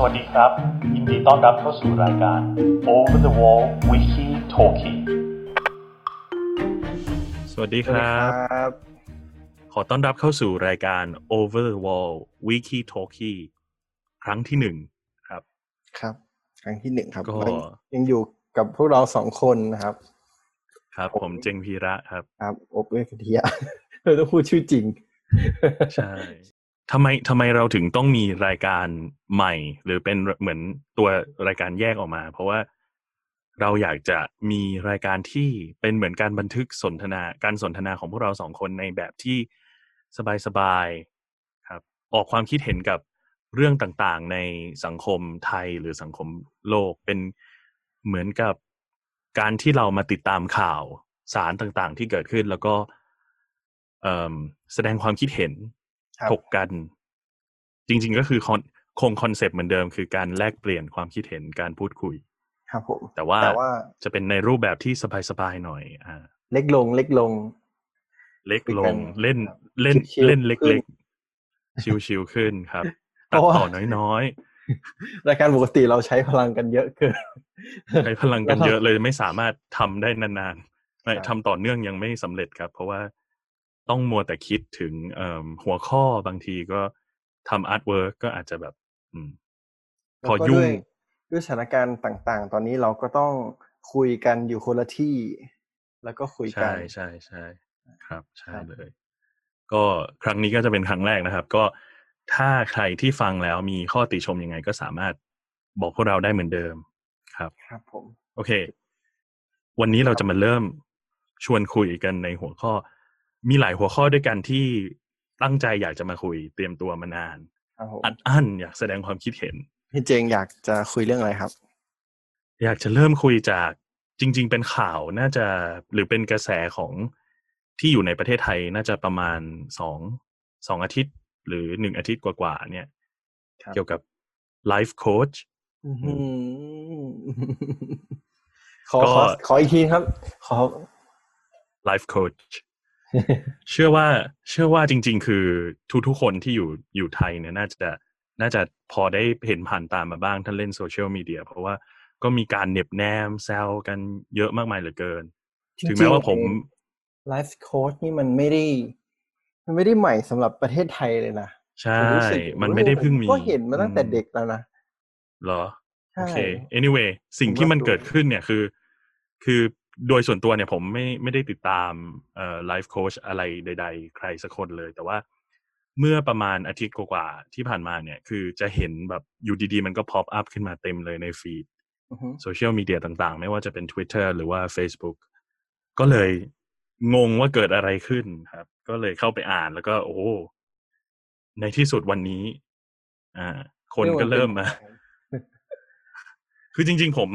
สวัสดีครับ ยินดีต้อนรับเข้าสู่รายการ Over the Wall Wiki Talkie สวัสดีครับครับ ขอต้อนรับเข้าสู่รายการ Over the Wall Wiki Talkie ครั้งที่หนึ่งครับ ครับ ครั้งที่หนึ่งครับ ก็วันนี้ยังอยู่กับพวกเราสองคนนะครับ ครับผมเจงพีระครับ ครับอบเอ้ยกเทียเราต้องพูดชื่อจริง ใช่ ทำไมทำไมเราถึงต้องมีรายการใหม่ หรือเป็นเหมือนตัวรายการแยกออกมา เพราะว่าเราอยากจะมีรายการที่เป็นเหมือนการบันทึกสนทนาการสนทนาของพวกเราสองคนในแบบที่สบายๆครับ ออกความคิดเห็นกับเรื่องต่างๆ ในสังคมไทยหรือสังคมโลกเป็นเหมือนกับการที่เรามาติดตามข่าวสารต่างๆ ที่เกิดขึ้นแล้วก็แสดงความคิดเห็น ถกกัน จริง ๆ ก็คือคอนคงคอนเซปต์เหมือนเดิม คือการแลกเปลี่ยนความคิดเห็นการพูดคุย ครับผมแต่ว่าแต่ว่าจะเป็นในรูปแบบที่สบายๆหน่อย อ่า เล็กลง เล็กลง เล็กคุยลกังนเล่นเล่นชิวๆเล่นเขึ้ล็นกๆชิวๆขึ้นครับเพตัดราะว่าต่อน้อยรายการปกติเราใช้พลังกันเยอะเกินๆใช้พลังกันเยอะเลยไม่สามารถทำได้นานๆไม่ครับทำต่อเนื่องยังไม่สำเร็จครับ เพราะว่า ต้องมัวแต่คิดถึงเอ่อหัวข้อบางทีก็ทำ artwork ก็อาจจะแบบอืมพอแล้วก็ยุ่งด้วยด้วยสถานการณ์ต่าง ๆ ตอนนี้เราก็ต้องคุยกันอยู่คนละที่ แล้วก็คุยกัใช่ใช่ใช่ครับ ใช่ครับเลย ก็ครั้งนี้ก็จะเป็นครั้งแรกนะครับ ก็ถ้าใครที่ฟังแล้วมีข้อติชมยังไงก็สามารถบอกพวกเราได้เหมือนเดิมครับ ครับผม โอเค วันนี้เราจะมาเริ่มชวนคุยกันในหัวข้อ มีหลายหัวข้อด้วยกันที่ตั้งใจอยากจะมาคุยเตรียมตัวมานานครับผมอัดอั้นอยากแสดงความคิดเห็น พี่เจงอยากจะคุยเรื่องอะไรครับ อยากจะเริ่มคุยจากจริง ๆ เป็นข่าวน่าจะหรือเป็นกระแสของที่อยู่ในประเทศไทยน่าจะประมาณสองสองอาทิตย์ หรือหนึ่งอาทิตย์กว่าๆเนี่ยครับเกี่ยวกับ life coach อื้อหือขอก็ขอขออีกทีครับ ขอ life coach เชื่อว่าเชื่อว่าจริง ๆ คือทุกๆคนที่อยู่อยู่ไทยเนี่ยน่าจะน่าจะพอได้เห็นผ่านตามมาบ้างท่านเล่นโซเชียลมีเดียเพราะว่าก็มีการเหน็บแนมแซวกันเยอะมากมายเหลือเกิน ถึงแม้ว่าผมไลฟ์โค้ชนี่มันไม่ได้ มันไม่ได้ใหม่สำหรับประเทศไทยเลยนะ ใช่ผมรู้สึกมันไม่ได้เพิ่งมี ก็เห็นมาตั้งแต่อืเด็กแล้วนะเหรอใช่โอเค anyway สิ่งที่มันเกิดขึ้นเนี่ยคือ คือ โดยส่วนตัวเนี่ยผมไม่ไม่ได้ติดตามเอ่อ life coach อะไรใด ๆ ใครสักคนเลย แต่ว่าเมื่อประมาณอาทิตย์กว่าๆที่ผ่านมาเนี่ยคือจะเห็นแบบอยู่ดีๆ มันก็ pop up ขึ้นมาเต็มเลยในฟีดอือฮึโซเชียลมีเดียต่างๆ ไม่ว่าจะเป็น Twitter หรือว่า Facebook ก็เลยงงว่าเกิดอะไรขึ้นครับ ก็เลยเข้าไปอ่านแล้วก็ โอ้ในที่สุดวันนี้ อ่า คนก็เริ่มมา คือจริง ๆ ผม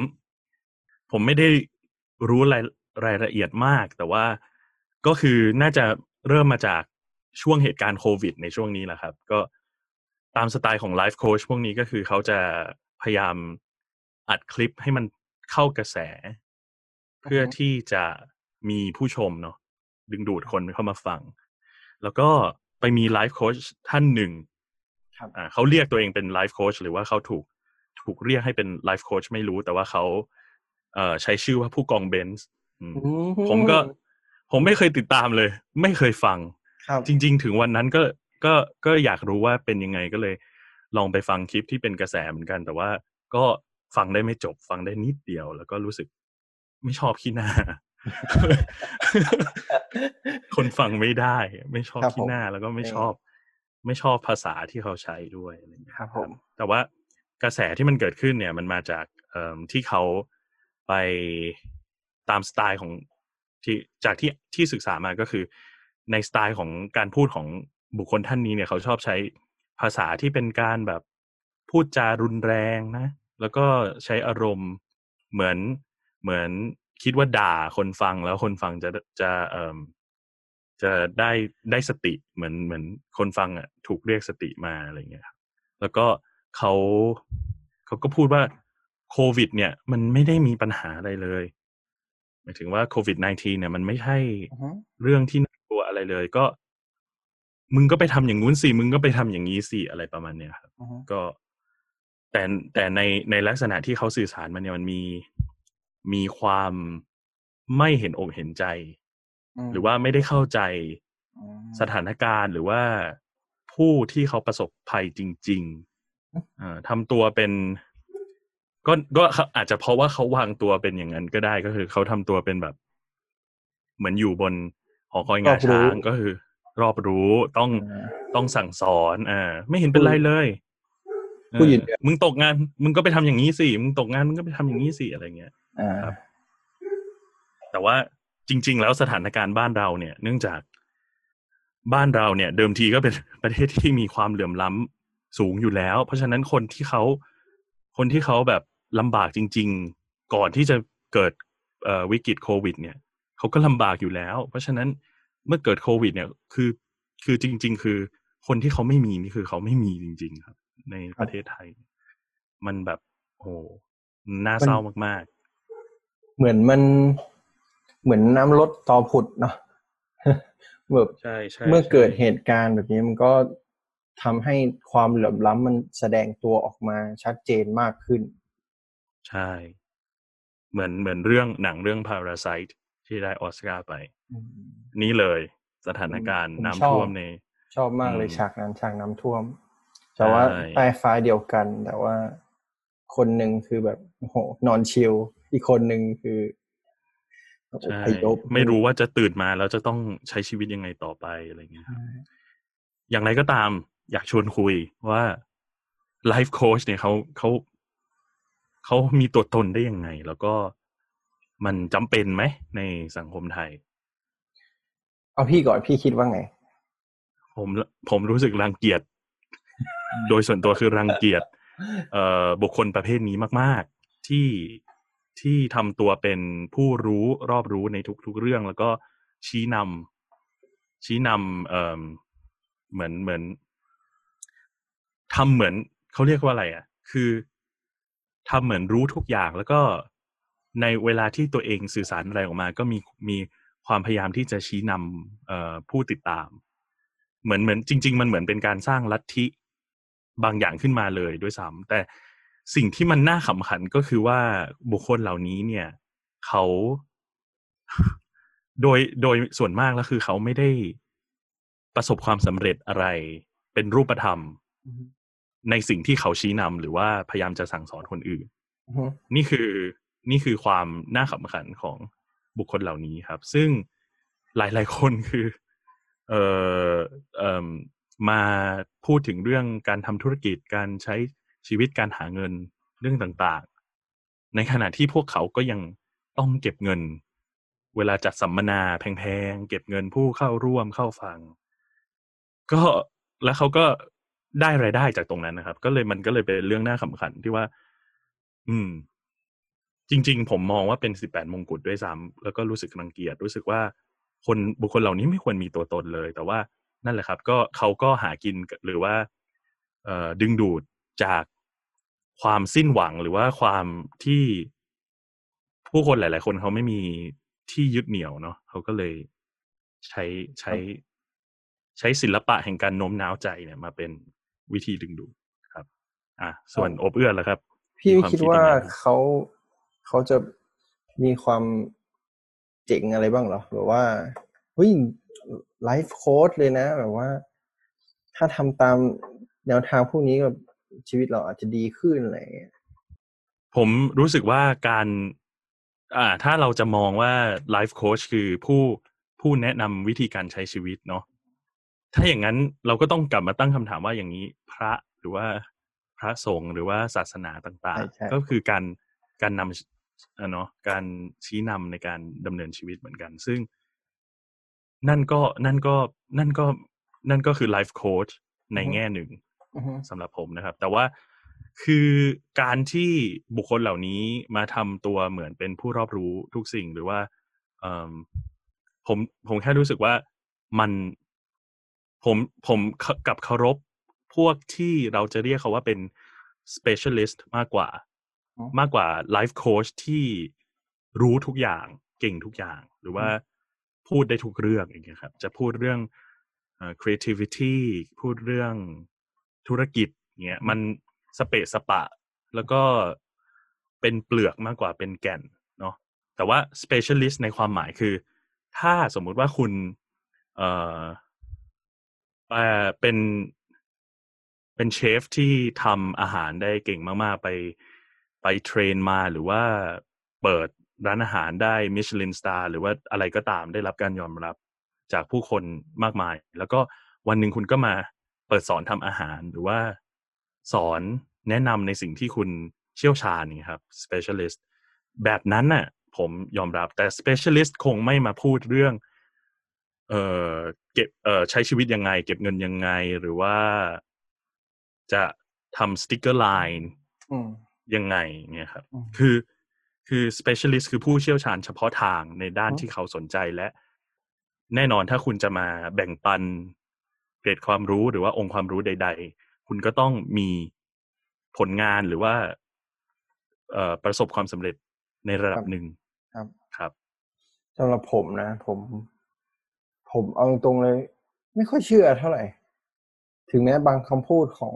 ผมไม่ได้ รู้รายรายละเอียดมาก แต่ว่าก็คือน่าจะเริ่มมาจากช่วงเหตุการณ์โควิด ในช่วงนี้แหละครับ ก็ตามสไตล์ของไลฟ์โค้ชพวกนี้ก็คือเขาจะพยายามอัดคลิปให้มันเข้ากระแส เพื่อที่จะมีผู้ชมเนาะดึงดูดคนเข้ามาฟัง แล้วก็ไปมีไลฟ์โค้ชท่านหนึ่งครับอ่าเขาเรียกตัวเองเป็นไลฟ์โค้ชหรือว่าเขาถูกถูกเรียกให้เป็นไลฟ์โค้ชไม่รู้ แต่ว่าเขาเอ่อ ใช้ชื่อว่าผู้กองเบนซ์อืมอืผมก็ผมไม่เคยติดตามเลย ไม่เคยฟังครับจริง ๆ ถึงวันนั้นก็ก็ก็อยากรู้ว่าเป็นยังไงก็เลย ลองไปฟังคลิปที่เป็นกระแสเหมือนกัน แต่ว่าก็ฟังได้ไม่จบฟังได้นิดเดียว แล้วก็รู้สึกไม่ชอบขี้หน้า คนฟังไม่ได้ ไม่ชอบครับขี้หน้าผมแล้วก็ไม่เออชอบ ไม่ชอบภาษาที่เขาใช้ด้วยอะไรอย่างเงี้ยครับผมแต่ว่ากระแสที่มันเกิดขึ้นเนี่ย มันมาจากเอ่อที่เขา ไปตามสไตล์ของที่จากที่ที่ศึกษามาก็คือ ในสไตล์ของการพูดของบุคคลท่านนี้เนี่ยเขาชอบใช้ภาษาที่เป็นการแบบพูดจารุนแรงนะ แล้วก็ใช้อารมณ์เหมือนเหมือนคิดว่าด่าคนฟังแล้วคนฟังจะจะเอ่อจะได้ได้สติเหมือนเหมือนคนฟังอะถูกเรียกสติมาอะไรเงี้ยครับแล้วก็เขาเขาก็พูดว่า โควิด เนี่ย มันไม่ได้มีปัญหาอะไรเลยหมายถึงว่าโควิด -19 เนี่ยมันไม่ใช่อือฮึเรื่องที่น่ากลัวอะไรเลย ก็ มึงก็ไปทำอย่างงู้นสิมึงก็ไปทำอย่างนี้สิอะไรประมาณเนี้ยครับอือฮึก็ แต่แต่ในในลักษณะที่เขาสื่อสารมันเนี่ยมันมีมีความไม่เห็นอกเห็นใจมหรือว่าไม่ได้เข้าใจอืมสถานการณ์หรือว่าผู้ที่เขาประสบภัยจริงๆเอ่อทำตัวเป็น ก็ก็เขาอาจจะเพราะว่าเขาวางตัวเป็นอย่างนั้นก็ได้ก็คือเขาทำตัวเป็นแบบ เหมือนอยู่บนหอคอยงาช้างก็คือ รอบรู้ต้องอ่าต้องสั่งสอนอ่าไม่เห็นเป็นไรเลยผู้หญิงเออมึงตกงาน มึงก็ไปทำอย่างนี้สิมึงตกงานมึงก็ไปทำอย่างนี้สิอะไรเงี้ยอ่าครับแต่ว่าจริง ๆ แล้วสถานการณ์บ้านเราเนี่ย เนื่องจากบ้านเราเนี่ย เดิมทีก็เป็นประเทศที่มีความเหลื่อมล้ำสูงอยู่แล้ว เพราะฉะนั้นคนที่เขาคนที่เขาแบบ ลำบากจริง ๆ ก่อนที่จะเกิดเอ่อวิกฤตโควิด เนี่ยเขาก็ลำบากอยู่แล้ว เพราะฉะนั้นเมื่อเกิดโควิด เนี่ยคือคือจริง ๆ คือคนที่เขาไม่มีนี่คือเขาไม่มีจริง ๆ ครับ ในประเทศไทย มันแบบโอ้โหน่าเศร้ามากเหมือนมันเหมือนน้ำลดต่อผุดเนาะแบบๆใช่ใช่เมื่อเกิดใช่เหตุการณ์แบบนี้มันก็ทำให้ความเหลื่อมล้ำมันแสดงตัวออกมาชัดเจนมากขึ้น ใช่ เหมือนเหมือนเรื่องหนังเรื่อง Parasite ที่ได้ออสการ์ไป นี่เลยสถานการณ์ผมน้ำชอบท่วมใน ชอบมากเลยอืมฉากนั้นฉากน้ำท่วม แต่ว่าใช่ใต้ฟ้าเดียวกัน แต่ว่าคนหนึ่งคือแบบโอ้โหนอนชิลอีกคนหนึ่งคืออใช่พยพไม่รู้ว่าจะตื่นมาแล้วจะต้องใช้ชีวิตยังไงต่อไปอะไรเงี้ยครับอย่างไรก็ตามอยากชวนคุยว่าไลฟ์โค้ชเนี่ยเขาเขา เขามีตัวตนได้ยังไง แล้วก็มันจำเป็นไหมในสังคมไทย เอาพี่ก่อนพี่คิดว่าไง ผมผมรู้สึกรังเกียจ โดยส่วนตัวคือรังเกียจเอ่อบุคคลประเภทนี้มาก ๆ ที่ที่ทำตัวเป็นผู้รู้รอบรู้ในทุก ๆ เรื่อง แล้วก็ชี้นำชี้นำเอ่อเหมือนเหมือนทำเหมือนเขาเรียกว่าอะไร อะ คือ ทำเหมือนรู้ทุกอย่าง แล้วก็ในเวลาที่ตัวเองสื่อสารอะไรออกมา ก็มีมีความพยายามที่จะชี้นำผู้ติดตาม เหมือนเหมือนจริง ๆ มันเหมือนเป็นการสร้างลัทธิบางอย่างขึ้นมาเลยด้วยซ้ำแต่สิ่งที่มันน่าขำขันก็คือว่าบุคคลเหล่านี้เนี่ยเขาโดยโดยส่วนมากแล้วคือเขาไม่ได้ประสบความสำเร็จอะไร เป็นรูปธรรม ในสิ่งที่เขาชี้นำหรือว่าพยายามจะสั่งสอนคนอื่นอือฮึนี่คือนี่คือความน่าขำขันของบุคคลเหล่านี้ครับ ซึ่งหลาย ๆ คนคือ เอ่อเอ่มมาพูดถึงเรื่องการทำธุรกิจการใช้ชีวิตการหาเงินเรื่องต่างๆ ในขณะที่พวกเขาก็ยังต้องเก็บเงิน เวลาจัดสัมมนาแพงๆ เก็บเงินผู้เข้าร่วมเข้าฟัง ก็แล้วเขาก็ ได้รายได้จากตรงนั้นนะครับ ก็เลยมันก็เลยเป็นเรื่องน่าขำขันที่ว่า อืม จริง ๆ ผมมองว่าเป็นสิบแปดมงกุฎด้วยซ้ำแล้วก็รู้สึกรังเกียจรู้สึกว่า คนบุคคลเหล่านี้ไม่ควรมีตัวตนเลย แต่ว่านั่นแหละครับ ก็เขาก็หากินหรือว่าเออดึงดูดจากความสิ้นหวังหรือว่าความที่ผู้คนหลาย ๆ คนเขาไม่มีที่ยึดเหนี่ยวเนาะเขาก็เลยใช้ใช้ใช้ศิลปะแห่งการโน้มน้าวใจเนี่ยมาเป็น วิธีดึงดูดครับ อะส่วนอบเอื้อนล่ะครับ พี่มีวามคิดว่ายังไงบ้งเขาเขาจะมีความเจ๋งอะไรบ้างเหรอแบบว่าเฮ้ยไลฟ์โค้ดเลยนะแบบว่า ถ้าทำตามแนวทางพวกนี้กับชีวิตเราอาจจะดีขึ้นอะไรอย่างเงี้ยผมรู้สึกว่าการอ่าถ้าเราจะมองว่าไลฟ์โค้ชคือผู้ผู้แนะนำวิธีการใช้ชีวิตเนาะ ถ้าอย่างนั้นเราก็ต้องกลับมาตั้งคำถามว่าอย่างนี้พระหรือว่าพระสงฆ์หรือว่าศาสนาต่างใช่ใช่ๆก็คือการการนำอะเนาะการชี้นำในการดำเนินชีวิตเหมือนกัน ซึ่ง นั่นก็นั่นก็นั่นก็นั่นก็คือไลฟ์โค้ชในแง่หนึ่งอือฮึสำหรับผมนะครับ แต่ว่าคือการที่บุคคลเหล่านี้มาทำตัวเหมือนเป็นผู้รอบรู้ทุกสิ่งหรือว่าเอิ่มผมผมแค่รู้สึกว่ามัน ผมผมกับเคารพพวกที่เราจะเรียกเขาว่าเป็น specialist มากกว่าอืมมากกว่า life coach ที่รู้ทุกอย่างเก่งทุกอย่าง หรือว่าพูดได้ทุกเรื่องอย่างเงี้ยครับ จะพูดเรื่องเอ่อ creativity พูดเรื่องธุรกิจเงี้ยมันสเปะสปะ แล้วก็เป็นเปลือกมากกว่าเป็นแก่นเนาะแต่ว่า specialist ในความหมายคือ ถ้าสมมุติว่าคุณเอ่อ เออเป็นเป็นเชฟที่ทำอาหารได้เก่งมากๆ ไปไปเทรนมาหรือว่าเปิดร้านอาหารได้มิชลินสตาร์หรือว่าอะไรก็ตามได้รับการยอมรับจากผู้คนมากมาย แล้วก็วันหนึ่งคุณก็มาเปิดสอนทำอาหารหรือว่าสอนแนะนำในสิ่งที่คุณเชี่ยวชาญนี่ครับ specialist แบบนั้นน่ะผมยอมรับแต่ specialist คงไม่มาพูดเรื่อง เอ่อเก็บเอ่อใช้ชีวิตยังไง เก็บเงินยังไงหรือว่าจะทำสติกเกอร์ไลน์อืมยังไงเนี่ยครับอืมคือคือ specialist คือผู้เชี่ยวชาญเฉพาะทางในด้านอืมที่เขาสนใจและ แน่นอนถ้าคุณจะมาแบ่งปันเกร็ดความรู้หรือว่าองค์ความรู้ใด ๆ คุณก็ต้องมีผลงานหรือว่าเอ่อประสบความสำเร็จในระดับหนึ่งครับครับสำหรับผมนะ ผม ผมเอาตรงๆเลย ไม่ค่อยเชื่อเท่าไหร่ ถึงแม้บางคำพูดของ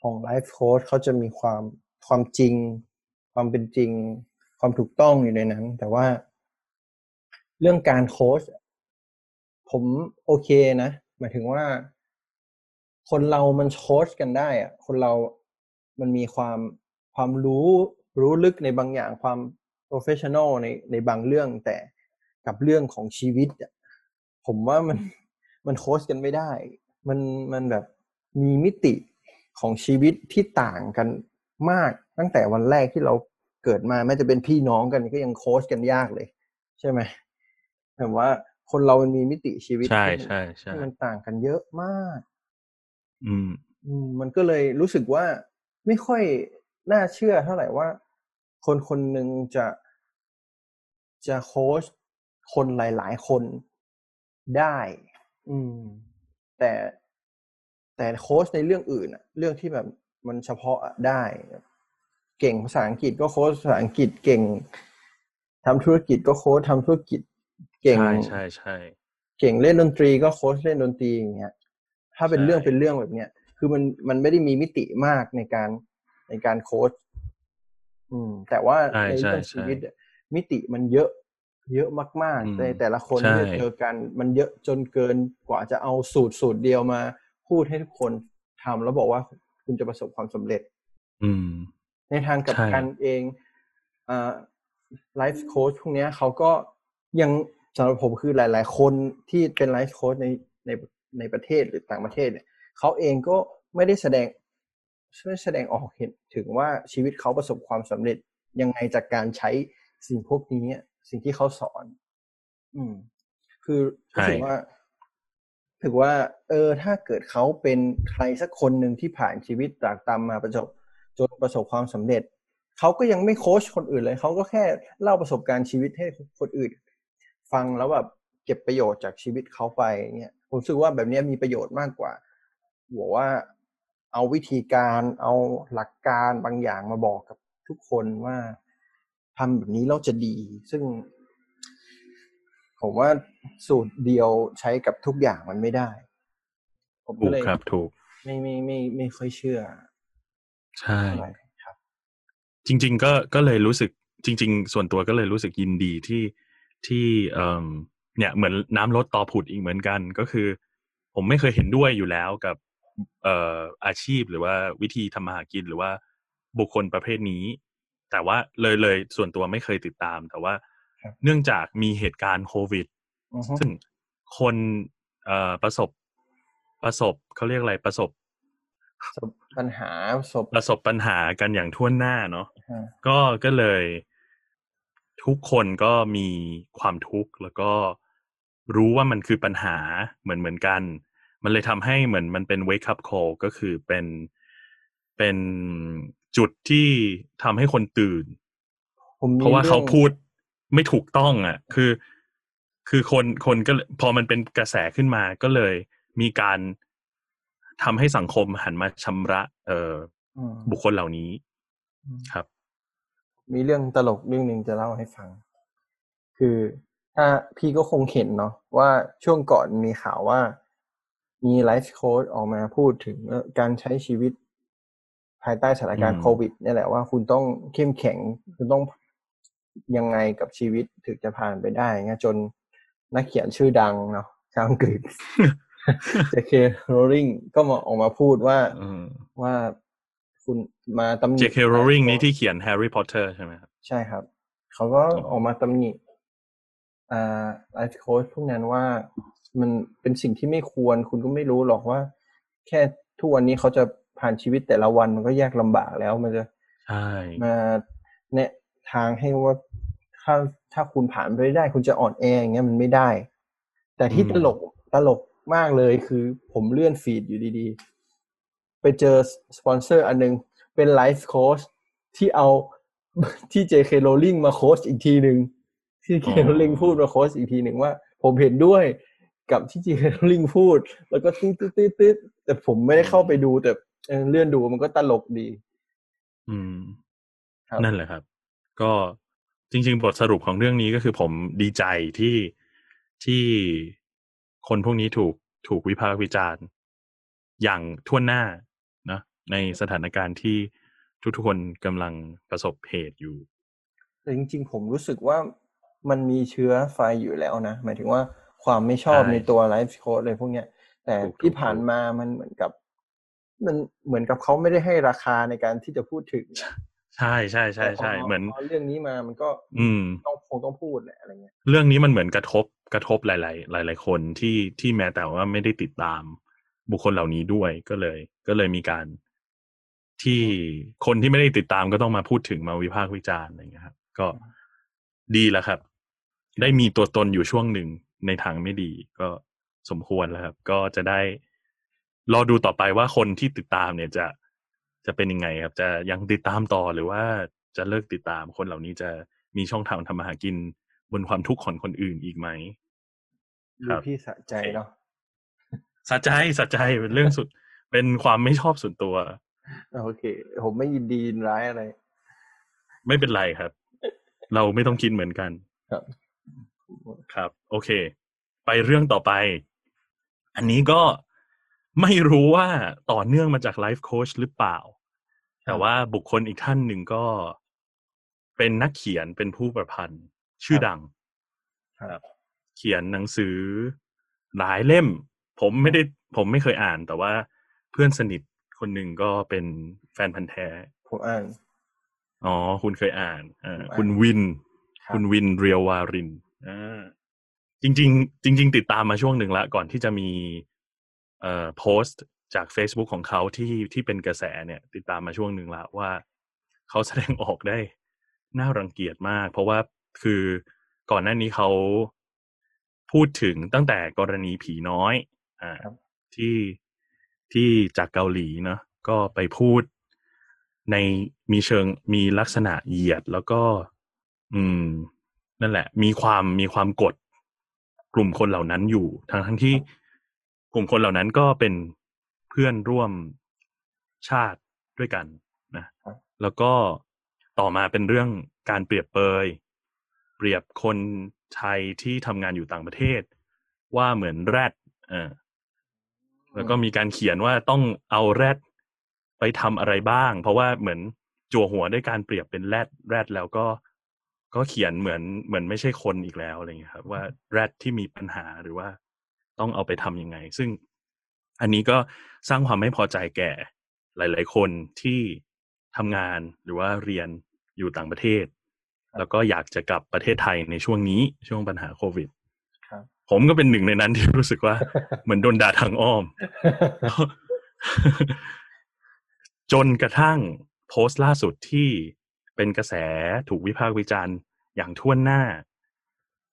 ของไลฟ์โค้ชเขาจะมีความความจริง ความเป็นจริง ความถูกต้องอยู่ในนั้น แต่ว่าเรื่องการโค้ชผมโอเคนะ หมายถึงว่า คนเรามันโค้ชกันได้อะคนเรามันมีความความรู้รู้ลึกในบางอย่างความ professional ในในบางเรื่องแต่กับเรื่องของชีวิตอะ ผมว่ามันมันโค้ชกันไม่ได้ มันมันแบบมีมิติของชีวิตที่ต่างกันมากตั้งแต่วันแรกที่เราเกิดมาแม้จะเป็นพี่น้องกันก็ยังโค้ชกันยากเลย ใช่ไหมแบบว่าคนเรามันมีมิติชีวิตใช่ที่มันใช่ใช่ที่มันต่างกันเยอะมาก อืม อืม มันก็เลยรู้สึกว่าไม่ค่อยน่าเชื่อเท่าไหร่ว่า คนคนหนึ่งจะจะโค้ชคนหลาย ๆ คน ได้ อืม แต่แต่โค้ชในเรื่องอื่นอะเรื่องที่แบบมันเฉพาะอะได้ เก่งภาษาอังกฤษก็โค้ชภาษาอังกฤษเก่งทำธุรกิจก็โค้ชทำธุรกิจ เก่งใช่ใช่ใช่เก่งเล่นดนตรีก็โค้ชเล่นดนตรีอย่างเงี้ย ถ้าเป็นใช่เรื่องเป็นเรื่องแบบเนี้ยคือมันมันไม่ได้มีมิติมากในการในการโค้ชอืม แต่ว่าใช่ในใช่เรื่องใช่ชีวิตอะมิติมันเยอะ เยอะมากอืมๆในแต่ละคนใช่ที่จะเจอกันมันเยอะจนเกินกว่าจะเอาสูตรสูตรเดียวมา พูดให้ทุกคนทำแล้วบอกว่าคุณจะประสบความสำเร็จ อืม ในทางกลับใช่กันเองไลฟ์โค้ชพวกเนี้ยเขาก็ยังสำหรับผมคือหลาย ๆ คนที่เป็นไลฟ์โค้ชในในในประเทศหรือต่างประเทศเนี่ยเขาเองก็ไม่ได้แสดงช่วยแสดงออกเห็นถึงว่าชีวิตเขาประสบความสำเร็จยังไงจากการใช้สิ่งพวกนี้อะ สิ่งที่เขาสอน อืม คือรู้สึกใช่ว่า ถือว่า เออ ถ้าเกิดเขาเป็นใครสักคนหนึ่งที่ผ่านชีวิตตรากตามมาประสบจนประสบความสำเร็จ เขาก็ยังไม่โค้ชคนอื่นเลย เขาก็แค่เล่าประสบการณ์ชีวิตให้คนอื่น ฟังแล้วแบบเก็บประโยชน์จากชีวิตเขาไปเนี่ยผมรู้สึกว่าแบบเนี้ยมีประโยชน์มากกว่าบอกว่าเอาวิธีการเอาหลักการบางอย่างมาบอกกับทุกคนว่า ทำแบบนี้แล้วจะดี ซึ่ง ผมว่าสูตรเดียวใช้กับทุกอย่างมันไม่ได้ ผมถูก็กเลยครับถูก ไม่ไม่ไม่ไม่ค่อยเชื่อ ใช่เท่าไหร่ครับ จริง ๆ ก็ก็เลยรู้สึก จริง ๆ ส่วนตัวก็เลยรู้สึกยินดีที่ที่เอ่อเนี่ยเหมือนน้ำลดต่อผุดอีกเหมือนกัน ก็คือ ผมไม่เคยเห็นด้วยอยู่แล้วกับเอ่ออาชีพหรือว่าวิธีทำมาหากินหรือว่าบุคคลประเภทนี้ แต่ว่าเลยเลยส่วนตัวไม่เคยติดตาม แต่ว่าครับเนื่องจากมีเหตุการณ์โควิดอือฮึซึ่งคนเอ่อประสบประสบเขาเรียกอะไรประสบประสบปัญหาประสบประสบปัญหากันอย่างท่วนหน้าเนาะอ่าก็ก็เลย ทุกคนก็มีความทุกข์แล้วก็รู้ว่ามันคือปัญหาเหมือนเหมือนกัน มันเลยทำให้เหมือนมันเป็น wake up call ก็คือเป็นเป็น จุดที่ทำให้คนตื่นผมมีเพราะว่าเขาองพูดไม่ถูกต้องอะ คือ คือคนคนก็เลยพอมันเป็นกระแสขึ้นมาก็เลยมีการทำให้สังคมหันมาชำระ เอ่ออืมบุคคลเหล่านี้ครับ มีเรื่องตลกเรื่องหนึ่งจะเล่าให้ฟัง คือถ้าพี่ก็คงเห็นเนาะว่าช่วงก่อนมีข่าวว่า มีไลฟ์โค้ดออกมาพูดถึงเอ่อการใช้ชีวิต ภายใต้สถานการณ์อืมโควิดเนี่ยแหละว่าคุณต้องเข้มแข็ง คุณต้องยังไงกับชีวิตถึงจะผ่านไปได้เงี้ยจนนักเขียนชื่อดังเนาะชาวอังกฤษ J.K. Rowling ก็มาออกมาพูดว่าอืมว่าคุณมาตำหนิ J.K. Rowling นี่ที่เขียน Harry Potter ใช่ไหมครับใช่ครับ เขาก็อ๋อออกมาตำหนิอ่าไลฟ์โค้ชพวกนั้นว่ามันเป็นสิ่งที่ไม่ควร คุณก็ไม่รู้หรอกว่า แค่ทุกวันนี้เขาจะ ผ่านชีวิตแต่ละวันมันก็ยากลำบากแล้วมันจะใช่มาแนะทางให้ว่าถ้าถ้าคุณผ่านไปได้คุณจะอ่อนแออย่างเงี้ยมันไม่ได้ แต่ที่ตลกตลกมากเลยคือผมเลื่อนฟีดอยู่ดีๆ ไปเจอสปอนเซอร์อันนึง เป็นไลฟ์โค้ชที่เอาที่ JK Rowling มาโค้ชอีกทีหนึ่งที่ JK Rowling พูดมาโค้ชอีกทีหนึ่งว่า ผมเห็นด้วยกับที่ JK Rowling พูด แล้วก็ตึ๊ดตึ๊ดตึ๊ดตึ๊ดแต่ผมไม่ได้เข้าไปดูแต่ เออเลื่อนดูมันก็ตลกดี อืมครับนั่นแหละครับ ก็จริง ๆ บทสรุปของเรื่องนี้ก็คือผมดีใจที่ที่คนพวกนี้ถูกถูกวิพากษ์วิจารณ์ อย่างทั่วหน้านะในสถานการณ์ที่ทุกๆคนกำลังประสบเหตุอยู่แต่จริง ๆ ผมรู้สึกว่ามันมีเชื้อไฟอยู่แล้วนะ หมายถึงว่าความไม่ชอบใช่ในตัวไลฟ์โค้ดอะไรพวกเนี้ย แต่ถูกที่ถูกผ่านถูกมามันเหมือนกับ มันเหมือนกับเขาไม่ได้ให้ราคาในการที่จะพูดถึงใช่ใช่ใช่ใช่แต่พเหมือนพเรื่องนี้มามันก็ อืมต้องคงต้องพูดแหละอะไรเงี้ยเรื่องนี้มันเหมือนกระทบกระทบหลาย ๆ หลาย ๆ คนที่ที่แม้แต่ว่าไม่ได้ติดตามบุคคลเหล่านี้ด้วยก็เลย ก็เลยมีการที่คนที่ไม่ได้ติดตามก็ต้องมาพูดถึงมาวิพากษ์วิจารณ์อะไรอย่างเงี้ยครับก็ดีแล้วครับ ได้มีตัวตนอยู่ช่วงหนึ่งในทางไม่ดี ก็สมควรแล้วครับ ก็จะได้ รอดูต่อไปว่าคนที่ติดตามเนี่ยจะจะเป็นยังไงครับ จะยังติดตามต่อหรือว่าจะเลิกติดตามคนเหล่านี้จะมีช่องทางทำมาหากินบนความทุกข์ของคนอื่นอีกไหมคดูรับพี่สะใจเนาะสะใจสะใจเป็นเรื่องสุด เป็นความไม่ชอบส่วนตัว โอเค ผมไม่ยินดียินร้ายอะไร ไม่เป็นไรครับ เราไม่ต้องคิดเหมือนกัน ครับ ครับ โอเค ไปเรื่องต่อไป อันนี้ก็ ไม่รู้ว่าต่อเนื่องมาจากไลฟ์โค้ชหรือเปล่า แต่ว่าบุคคลอีกท่านหนึ่งก็เป็นนักเขียนเป็นผู้ประพันธ์ ชื่อดังครับเขียนหนังสือหลายเล่ม ผมไม่ได้ผมไม่เคยอ่าน แต่ว่าเพื่อนสนิทคนหนึ่งก็เป็นแฟนพันธ์แท้ผมอ่านอ๋อ คุณเคยอ่านอ่าผมอ่านคุณวินครับคุณวินเรียววารินอ่าจริงๆจริง ๆ ติดตามมาช่วงหนึ่งละก่อนที่จะมีเอ่อ โพสต์จาก Facebook ของเขาที่ที่เป็นกระแสเนี่ย ติดตามมาช่วงหนึ่งละว่า เขาแสดงออกได้น่ารังเกียจมาก เพราะว่าคือก่อนหน้านี้เขาพูดถึงตั้งแต่กรณีผีน้อยอ่าครับที่ที่จากเกาหลีเนาะก็ไปพูดในมีเชิงมีลักษณะเหยียดแล้วก็ อืม นั่นแหละ มีความมีความกดกลุ่มคนเหล่านั้นอยู่ทั้งทั้งที่ กลุ่มคนเหล่านั้นก็เป็นเพื่อนร่วมชาติด้วยกันนะครับแล้วก็ต่อมาเป็นเรื่องการเปรียบเปย เปรียบคนไทยที่ทำงานอยู่ต่างประเทศ ว่าเหมือนแรดเออแล้วก็มีการเขียนว่าต้องเอาแรดไปทำอะไรบ้าง เพราะว่าเหมือนจั่วหัวด้วยการเปรียบเป็นแรดแรดแล้วก็ก็เขียนเหมือนเหมือนไม่ใช่คนอีกแล้วอะไรเงี้ยครับว่าแรดที่มีปัญหาหรือว่า ต้องเอาไปทำยังไง ซึ่งอันนี้ก็สร้างความไม่พอใจแก่หลาย ๆ คนที่ทำงานหรือว่าเรียนอยู่ต่างประเทศ แล้วก็อยากจะกลับประเทศไทยในช่วงนี้ช่วงปัญหาโควิดครับผมก็เป็นหนึ่งในนั้นที่รู้สึกว่าเหมือนโดนด่าทางอ้อม จนกระทั่งโพสต์ล่าสุดที่เป็นกระแสถูกวิพากษ์วิจารณ์อย่างท่วนหน้า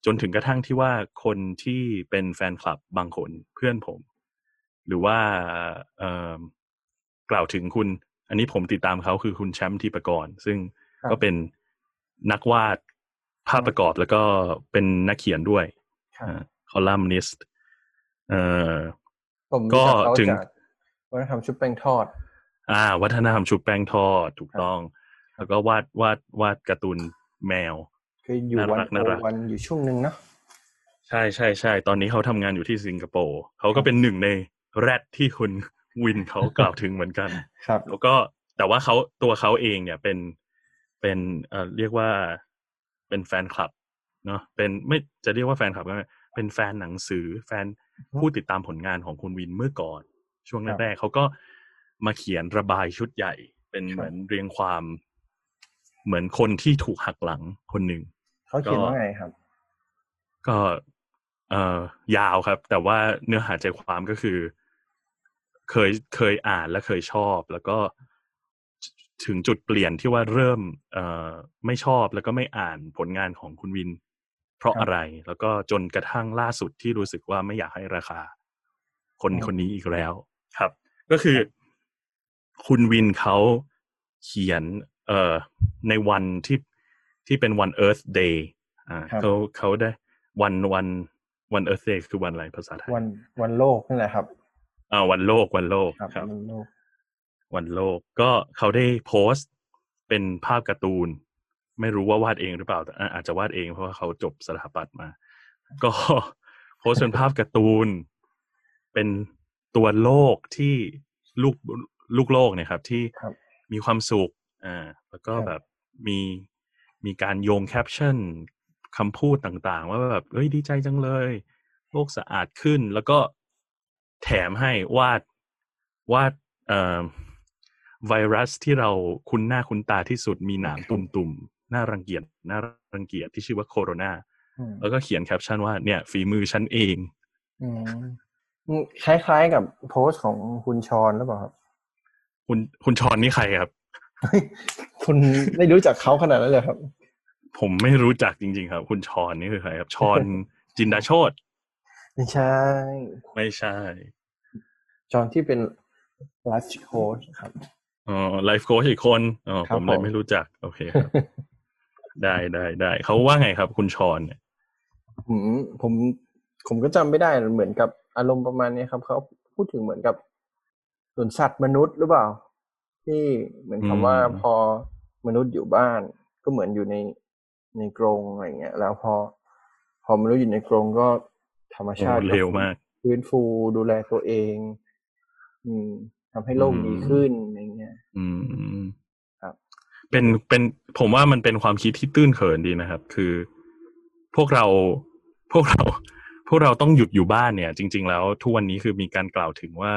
จนถึงกระทั่งที่ว่าคนที่เป็นแฟนคลับบางคนเพื่อนผม หรือว่าเอ่อกล่าวถึงคุณ อันนี้ผมติดตามเขาคือคุณแชมป์ทีปกรณ์ซึ่งครับก็เป็นนักวาดภาพประกอบแล้วก็เป็นนักเขียนด้วยครับคอลัมนิสต์เอ่อผมก็รู้จัเขาถึงจากวัฒนธรรมชุบแป้งทอด อ่า วัฒนธรรมชุบแป้งทอดถูกต้อง แล้วก็วาดวาดวาดการ์ตูนแมว คืออยู่น่าวันรักน่ารักวันอยู่ช่วงหนึ่งเนาะใช่ใช่ใช่ตอนนี้เขาทำงานอยู่ที่สิงคโปร์เขาก็เป็นหนึ่งในแรดที่คุณวินเขากล่าวถึงเหมือนกัน ครับ แล้วก็แต่ว่าเขาตัวเขาเองเนี่ยเป็นเป็นเอ่อเรียกว่าเป็นแฟนคลับเนาะเป็นไม่จะเรียกว่าแฟนคลับก็ไม่เป็นแฟนหนังสือแฟนผู้ติดตามผลงานของคุณวินเมื่อก่อน ช่วงครับแรกๆเขาก็มาเขียนระบายชุดใหญ่ เป็นครับเหมือนเรียงความ เหมือนคนที่ถูกหักหลังคนหนึ่ง เขาเขียนว่าไงครับ ก็เอ่อยาวครับ แต่ว่าเนื้อหาใจความก็คือ เคยเคยอ่านและเคยชอบ แล้วก็ถึงจุดเปลี่ยนที่ว่าเริ่ม เอ่อไม่ชอบแล้วก็ไม่อ่านผลงานของคุณวิน เพราะครับอะไร แล้วก็จนกระทั่งล่าสุดที่รู้สึกว่าไม่อยากให้ราคา คนอืมคนนี้อีกแล้วครับ ก็คือ คุณวินเขาเขียน เอ่อในวันที่ ที่เป็นวัน Earth Day อ่าครับเขาเขาได้วันวันวัน Earth Day คือวันอะไรภาษาไทยวันวันโลกนี่แหละครับอ่าวันโลกวันโลกครับครับวันโลกวันโลกก็เขาได้โพสต์เป็นภาพการ์ตูน ไม่รู้ว่าวาดเองหรือเปล่าแต่อะอาจจะวาดเองเพราะว่าเขาจบสถาปัตย์มา ก็โพสต์เป็นภาพการ์ตูน เป็นตัวโลกที่ลูกลูกโลกเนี่ยครับ ที่ครับมีความสุขอ่าแล้วก็ครับแบบมี มีการโยงแคปชั่นคำพูดต่างๆ ว่าแบบเอ้ยดีใจจังเลย โลกสะอาดขึ้นแล้วก็แถมให้วาดวาดเอ่อไวรัสที่เราคุ้นหน้าคุ้นตาที่สุดมีหนามตุ่มๆน่ารังเกียจน่ารังเกียจที่ชื่อว่าโคโรนาอืมแล้วก็เขียนแคปชั่นว่าเนี่ยฝีมือฉันเองอืมอืมคล้ายๆกับโพสต์ของคุณฌอนหรือเปล่าครับ คุณคุณฌอนนี่ใครครับเฮ้ย คุณไม่รู้จักเขาขนาดนั้นเลยครับ ผมไม่รู้จักจริง ๆ ครับ คุณฌอนนี่คือใครครับ ฌอห์ณ จินดาโชติไม่ใช่ ไม่ใช่ฌอนที่เป็นไลฟ์โค้ชครับอ๋อไลฟ์โค้ชอีกคนอ๋อครับผมเลยผมไม่รู้จัก โอเคครับ ได้ได้ได้เขาว่าไงครับ คุณฌอนเนี่ยผมผมผมก็จำไม่ได้เหมือนกับอารมณ์ประมาณนี้ครับเขาพูดถึงเหมือนกับส่วนสัตว์มนุษย์หรือเปล่า ที่เหมือนคำว่าพอมนุษย์อยู่บ้าน ก็เหมือนอยู่ในในกรงอะไรเงี้ย แล้วพอ พอมนุษย์อยู่ในกรงก็ธรรมชาติโอ้เร็วมากฟื้นฟูดูแลตัวเอง อืมทำให้โลกดีขึ้นอะไรเงี้ย อืมครับ เป็นเป็นผมว่ามันเป็นความคิดที่ตื้นเขินดีนะครับ คือ พวกเราพวกเรา พวกเราต้องหยุดอยู่บ้านเนี่ย จริง ๆ แล้วทุกวันนี้คือมีการกล่าวถึงว่า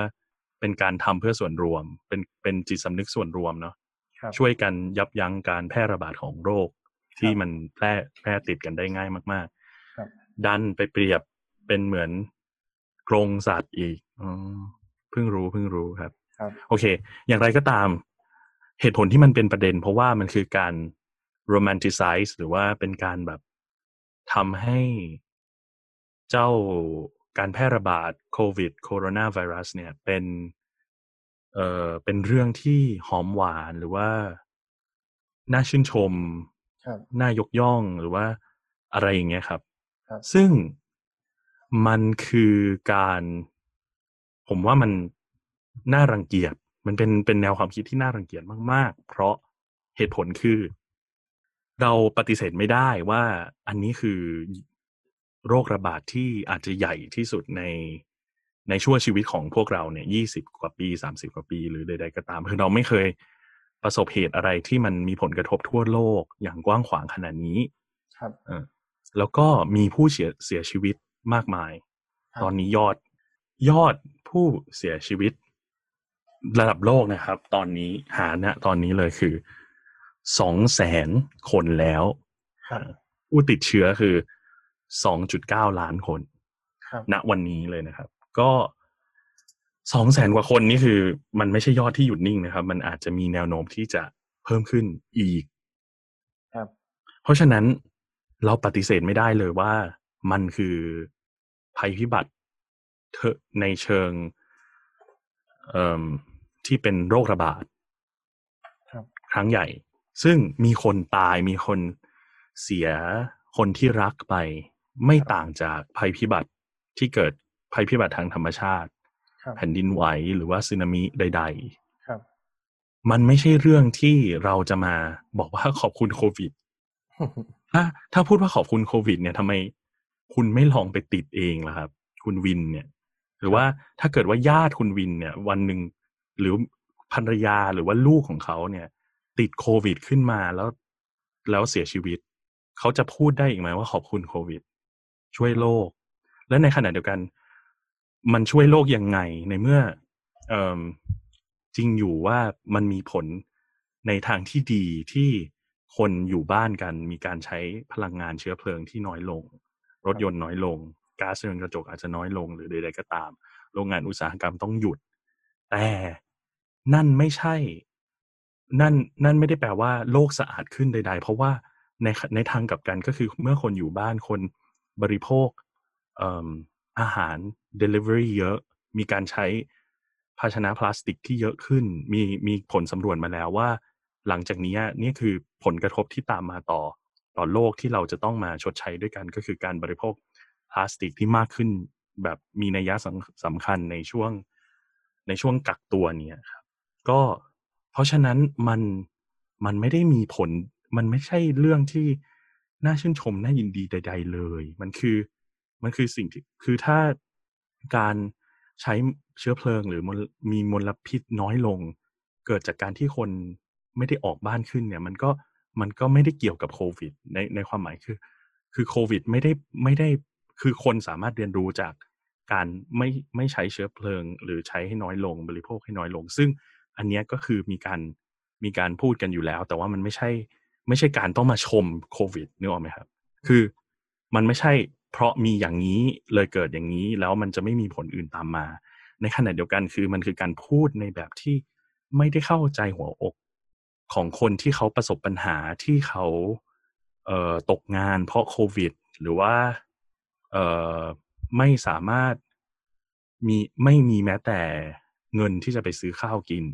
เป็นการทำเพื่อส่วนรวม เป็นเป็นจิตสำนึกส่วนรวมเนาะครับช่วยกันยับยั้งการแพร่ระบาดของโรค ที่มันแพร่แพร่ติดกันได้ง่ายมากครับๆดันไปเปรียบเป็นเหมือนกรงสัตว์อีกอ๋อเพิ่งรู้เพิ่งรู้ครับครับ โอเค อย่างไรก็ตาม เหตุผลที่มันเป็นประเด็น เพราะว่ามันคือการ romanticize หรือว่าเป็นการแบบทำให้เจ้า การแพร่ระบาดโควิดโคโรนาไวรัสเนี่ยเป็นเอ่อเป็นเรื่องที่หอมหวานหรือว่าน่าชื่นชมครับน่ายกย่องหรือว่าอะไรอย่างเงี้ยครับครับ ซึ่งมันคือการ ผมว่ามันน่ารังเกียจมันเป็นเป็นแนวความคิดที่น่ารังเกียจมาก ๆ เพราะเหตุผลคือ เราปฏิเสธไม่ได้ว่าอันนี้คือ โรคระบาดที่อาจจะใหญ่ที่สุดในในช่วงชีวิตของพวกเราเนี่ยยี่สิบกว่าปีสามสิบกว่าปี หรือใด ๆ ก็ตามคือเราไม่เคยประสบเหตุอะไรที่มันมีผลกระทบทั่วโลกอย่างกว้างขวางขนาดนี้ ครับเออแล้วก็มีผู้เสียเสียชีวิตมากมายครับตอนนี้ยอดยอดผู้เสียชีวิต ระดับโลกนะครับ ตอนนี้หาณตอนนี้เลยคือสองแสนคนแล้วครับผู้ติดเชื้อคือ สองจุดเก้าล้านคนครับณวันนี้เลยนะครับ ก็สองแสนกว่าคนนี่คือ มันไม่ใช่ยอดที่หยุดนิ่งนะครับ มันอาจจะมีแนวโน้มที่จะเพิ่มขึ้นอีก ครับ เพราะฉะนั้นเราปฏิเสธไม่ได้เลยว่ามันคือภัยพิบัติเถอะในเชิงเอ่มที่เป็นโรคระบาดครับครั้งใหญ่ ซึ่งมีคนตายมีคนเสียคนที่รักไป ไม่ต่างจากภัยพิบัติที่เกิดภัยพิบัติทางธรรมชาติครับแผ่นดินไหวหรือว่าสึนามิใดๆครับมันไม่ใช่เรื่องที่เราจะมาบอกว่าขอบคุณโควิดถ้าถ้าพูดว่าขอบคุณโควิด เนี่ยทำไมคุณไม่ลองไปติดเองล่ะครับ คุณวินเนี่ย หรือว่าถ้าเกิดว่าญาติคุณวินเนี่ย วันหนึ่งหรือภรรยาหรือว่าลูกของเขาเนี่ย ติดโควิดขึ้นมาแล้วแล้วเสียชีวิต เขาจะพูดได้อีกไหมว่าขอบคุณโควิด ช่วยโลก และในขณะเดียวกัน มันช่วยโลกยังไงในเมื่ออจริงอยู่ว่ามันมีผลในทางที่ดีที่คนอยู่บ้านกันมีการใช้พลังงานเชื้อเพลิงที่น้อยลง รถยนต์น้อยลงก๊าซเรือนกระจกอาจจะน้อยลงหรือใดๆก็ตาม โรงงานอุตสาหกรรมต้องหยุด แต่นั่นไม่ใช่ นั่นนั่นไม่ได้แปลว่าโลกสะอาดขึ้นใด ๆ เพราะว่าในในทางกลับกันก็คือเมื่อคนอยู่บ้านคน บริโภคอาหาร Delivery เยอะ มีการใช้ภาชนะพลาสติกที่เยอะขึ้น มีมีผลสำรวจมาแล้วว่า หลังจากนี้นี่คือผลกระทบที่ตามมาต่อต่อโลกที่เราจะต้องมาชดใช้ด้วยกันก็คือการบริโภคพลาสติกที่มากขึ้น แบบมีนัยสำสำคัญในช่วงในช่วงกักตัวเนี่ยครับก็เพราะฉะนั้นมันมันไม่ได้มีผลมันไม่ใช่เรื่องที่ น่าชื่นชมน่ายินดีใด ๆ เลย มันคือมันคือสิ่งที่คือถ้าการใช้เชื้อเพลิงหรือมีมลพิษน้อยลง เกิดจากการที่คนไม่ได้ออกบ้านขึ้นเนี่ย มันก็มันก็ไม่ได้เกี่ยวกับโควิดในในความหมายคือ คือโควิดไม่ได้ไม่ได้คือคนสามารถเรียนรู้จากการไม่ไม่ใช้เชื้อเพลิง หรือใช้ให้น้อยลงบริโภคให้น้อยลง ซึ่งอันนี้ก็คือมีการมีการพูดกันอยู่แล้ว แต่ว่ามันไม่ใช่ ไม่ใช่การต้องมาชมโควิดนึกออกไหมครับ คือมันไม่ใช่เพราะมีอย่างนี้เลยเกิดอย่างนี้แล้วมันจะไม่มีผลอื่นตามมา ในขณะเดียวกันคือมันคือการพูดในแบบที่ไม่ได้เข้าใจหัวอกของคนที่เขาประสบปัญหาที่เขาเตกงานเพราะโควิด หรือว่าไม่สามารถมีไม่มีแม้แต่เงินที่จะไปซื้อข้าวกิน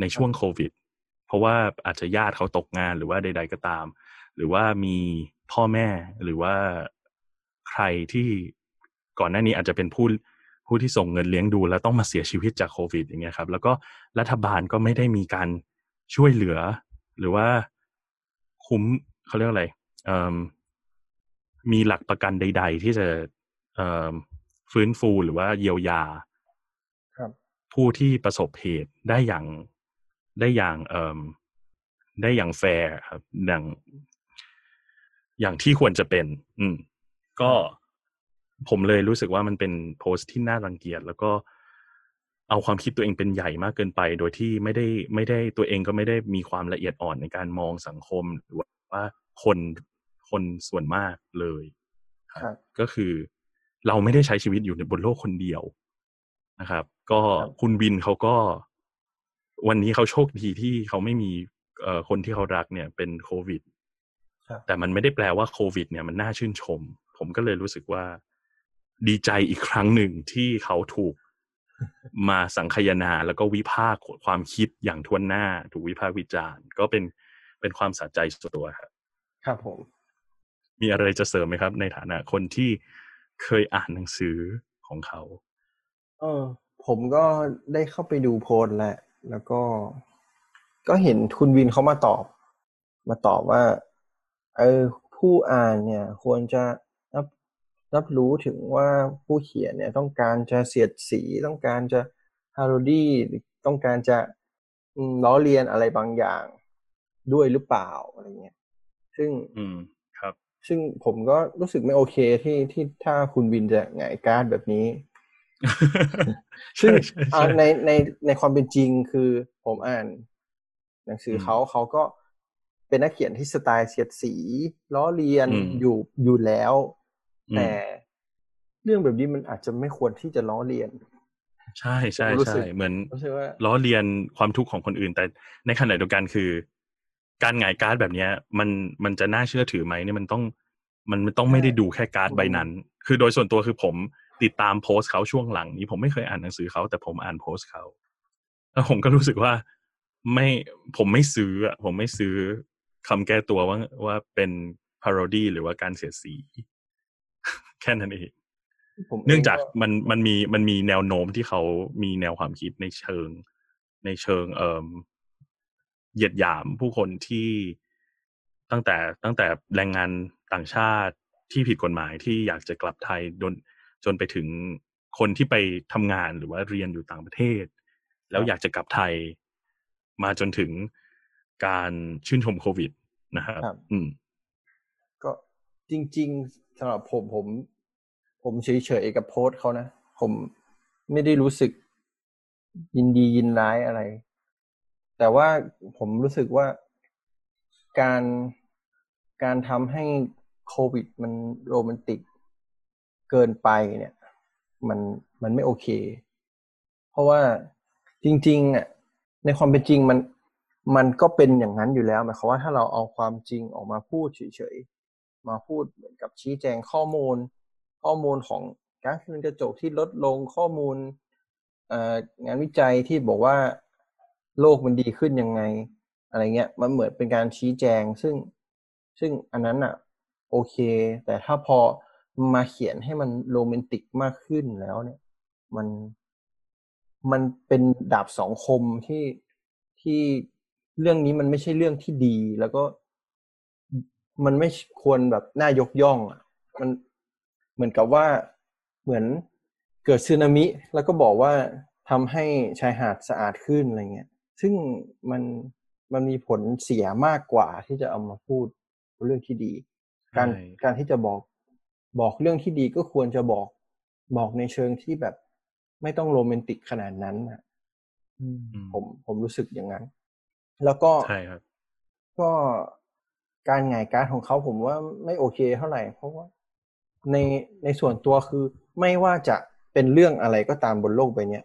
ในช่วงโควิด เพราะว่าอาจจะญาติเขาตกงานหรือว่าใด ๆก็ตาม หรือว่ามีพ่อแม่หรือว่าใครที่ก่อนหน้านี้อาจจะเป็นผู้ผู้ที่ส่งเงินเลี้ยงดู แล้วต้องมาเสียชีวิตจากโควิดอย่างเงี้ยครับ แล้วก็รัฐบาลก็ไม่ได้มีการช่วยเหลือ หรือว่าคุ้มเขาเรียกอะไรมีหลักประกันใด ๆ ที่จะฟื้นฟูหรือว่าเยียวยาผู้ที่ประสบเหตุได้อย่าง ได้อย่างเอ่อได้อย่างแฟร์ครับอย่างอย่างที่ควรจะเป็น อืม ก็ผมเลยรู้สึกว่ามันเป็นโพสต์ที่น่ารังเกียจแล้วก็เอาความคิดตัวเองเป็นใหญ่มากเกินไป โดยที่ไม่ได้ไม่ได้ตัวเองก็ไม่ได้มีความละเอียดอ่อนในการมองสังคมหรือว่าคนคนส่วนมากเลยครับก็คือเราไม่ได้ใช้ชีวิตอยู่ในบนโลกคนเดียวนะครับ ก็คุณวินเขาก็ วันนี้เขาโชคดีที่เขาไม่มีเอ่อคนที่เขารักเนี่ยเป็นโควิดแต่มันไม่ได้แปลว่าโควิด เนี่ยมันน่าชื่นชม ผมก็เลยรู้สึกว่าดีใจอีกครั้งหนึ่งที่เขาถูกมาสังคยนาแล้วก็วิพากษ์ความคิดอย่างทวนหน้า ถูกวิพากษ์วิจารณ์ ก็เป็นเป็นความสะใจส่วนตัวครับครับผม มีอะไรจะเสริมไหมครับ ในฐานะคนที่เคยอ่านหนังสือของเขา เออ ผมก็ได้เข้าไปดูโพสแหละ แล้วก็ก็เห็นคุณวินเขามาตอบ มาตอบว่า เออผู้อ่านเนี่ย ควรจะรับรับรู้ถึงว่าผู้เขียนเนี่ย ต้องการจะเสียดสีต้องการจะ parody ต้องการจะล้อเลียนอะไรบางอย่างด้วยหรือเปล่าอะไรเงี้ยซึ่งอืมซึ่งผมก็รู้สึกไม่โอเคที่ที่ถ้าคุณวินจะหงายการ์ดแบบนี้ ซึ่งในในในความเป็นจริงคือผมอ่านหนังสือเขาเขาก็เป็นนักเขียนที่สไตล์เสียดสีล้อเลียนอยู่อยู่แล้ว แต่เรื่องแบบนี้มันอาจจะไม่ควรที่จะล้อเลียน ใช่ใช่ใช่เหมือนล้อเลียนความทุกข์ของคนอื่น แต่ในขณะเดียวกันคือ การหงายการ์ดแบบเนี้ย มันมันจะน่าเชื่อถือไหมเนี่ยมันต้อง มันมันต้องไม่ได้ดูแค่การ์ดใบนั้น คือโดยส่วนตัวคือผม ติดตามโพสต์เขาช่วงหลังนี้ ผมไม่เคยอ่านหนังสือเขา แต่ผมอ่านโพสต์เขาแล้วผมก็รู้สึกว่าไม่ผมไม่ซื้ออะผมไม่ซื้อคำแก้ตัวว่าว่าเป็นพาโรดี้หรือว่าการเสียสี แค่นั้นเองเนื่องจากมันมันมีมันมีแนวโน้มที่เขามีแนวความคิดในเชิง ในเชิงเอ่อเหยียดหยามผู้คนที่ตั้งแต่ตั้งแต่แรงงานต่างชาติที่ผิดกฎหมายที่อยากจะกลับไทยจน จนไปถึงคนที่ไปทำงานหรือว่าเรียนอยู่ต่างประเทศ แล้วอยากจะกลับไทยมาจนถึงการชื่นชมโควิดนะครับครับอืมก็จริง ๆสำหรับผมผม ผมเฉยๆกับโพสต์เขานะ ผมไม่ได้รู้สึกยินดียินร้ายอะไร แต่ว่าผมรู้สึกว่าการการทำให้โควิดมันโรแมนติก เกินไปเนี่ย มันมันไม่โอเค เพราะว่าจริงๆอะในความเป็นจริงมันมันก็เป็นอย่างนั้นอยู่แล้วหมายความว่าถ้าเราเอาความจริงออกมาพูดเฉยๆมาพูดเหมือนกับชี้แจงข้อมูล ข้อมูลของก๊าซเรือนกระจกที่ลดลงข้อมูลงานวิจัยที่บอกว่าโลกมันดีขึ้นยังไง อะไรเงี้ยมันเหมือนเป็นการชี้แจง ซึ่งซึ่งอันนั้นอะโอเค แต่ถ้าพอ มาเขียนให้มันโรแมนติกมากขึ้นแล้วเนี่ย มันมันเป็นดาบสองคมที่ที่เรื่องนี้มันไม่ใช่เรื่องที่ดี แล้วก็มันไม่ควรแบบน่ายกย่องอะ มันเหมือนกับว่าเหมือนเกิดสึนามิ แล้วก็บอกว่าทำให้ชายหาดสะอาดขึ้นอะไรเงี้ย ซึ่งมันมันมีผลเสียมากกว่าที่จะเอามาพูดเรื่องที่ดี การใช่การที่จะบอก บอกเรื่องที่ดีก็ควรจะบอก บอกในเชิงที่แบบ ไม่ต้องโรแมนติกขนาดนั้นนะอืมอืมผมผมรู้สึกอย่างนั้น แล้วก็ใช่ครับ ก็การหงายการดของเขาผมว่าไม่โอเคเท่าไหร่ เพราะว่าในในส่วนตัวคือไม่ว่าจะเป็นเรื่องอะไรก็ตามบนโลกใบเนี้ย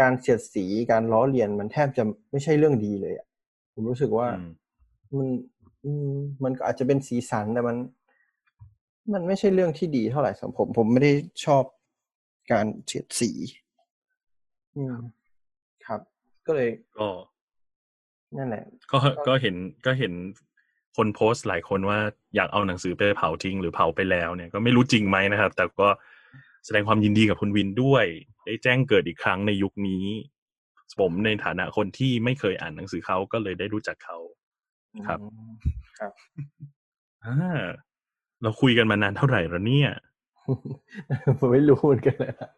การเสียดสีการล้อเลียนมันแทบจะไม่ใช่เรื่องดีเลยอะผมรู้สึกว่าอืมมันอืมมันก็อาจจะเป็นสีสันแต่มัน มันไม่ใช่เรื่องที่ดีเท่าไหร่สำหรับผมผมไม่ได้ชอบการเสียดสี อืมครับ ก็เลยก็นั่นแหละ ก็ก็เห็นก็เห็นคนโพสต์หลายคนว่าอยากเอาหนังสือไปเผาทิ้งหรือเผาไปแล้วเนี่ยก็ไม่รู้จริงไหมนะครับ แต่ก็แสดงความยินดีกับคุณวินด้วย ได้แจ้งเกิดอีกครั้งในยุคนี้ ผมในฐานะคนที่ไม่เคยอ่านหนังสือเขาก็เลยได้รู้จักเขาครับอืมอ่า เราคุยกันมานานเท่าไหร่แล้วเนี่ย ผมไม่รู้เหมือนกันเลยนะ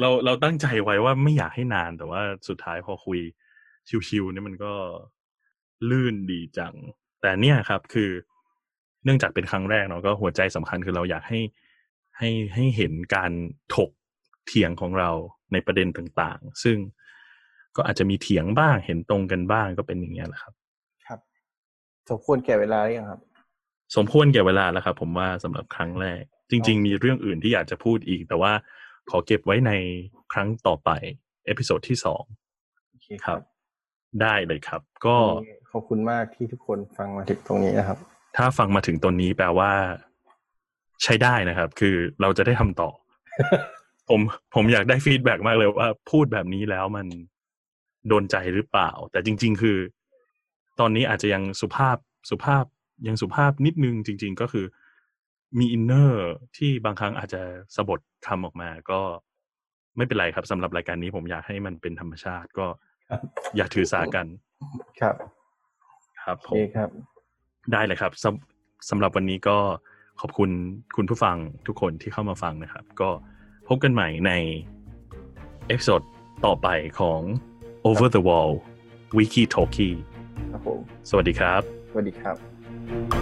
เราเราตั้งใจไว้ว่าไม่อยากให้นานแต่ว่าสุดท้ายพอคุยชิวๆเนี่ยมันก็ลื่นดีจัง แต่เนี่ยครับ คือเนื่องจากเป็นครั้งแรกเนาะก็หัวใจสำคัญคือเราอยากให้ให้ให้เห็นการถกเถียงของเราในประเด็นต่างๆ ซึ่งก็อาจจะมีเถียงบ้างเห็นตรงกันบ้างก็เป็นอย่างเงี้ยแหละครับ ครับสมควรแก่เวลาหรือยังครับ สมควรแก่เวลาแล้วครับผมว่าสำหรับครั้งแรก จริง ๆ มีเรื่องอื่นที่อยากจะพูดอีก แต่ว่าขอเก็บไว้ในครั้งต่อไป episode ที่สองโอเคครับ ได้เลยครับ ก็วันนี้ขอบคุณมากที่ทุกคนฟังมาถึงตรงนี้นะครับ ถ้าฟังมาถึงตรงนี้แปลว่า ใช้ได้นะครับ คือเราจะได้ทำต่อ ผมผมอยากได้ feedback มากเลยว่าพูดแบบนี้แล้วมันโดนใจหรือเปล่า แต่จริง ๆ คือ ตอนนี้อาจจะยังสุภาพสุภาพ ยังสุภาพนิดนึงจริง ๆ ก็คือ มี inner ที่บางครั้งอาจจะสบถคำออกมาก็ไม่เป็นไรครับสำหรับรายการนี้ผมอยากให้มันเป็นธรรมชาติก็ครับอย่าถือสากัน ครับ ครับโอเคครับผม ได้เลยครับสำสำหรับวันนี้ก็ขอบคุณคุณผู้ฟังทุกคนที่เข้ามาฟังนะครับ ก็พบกันใหม่ใน episode ต่อไปของ Over the Wall Wiki Talkie ครับผม สวัสดีครับ สวัสดีครับ Thank you.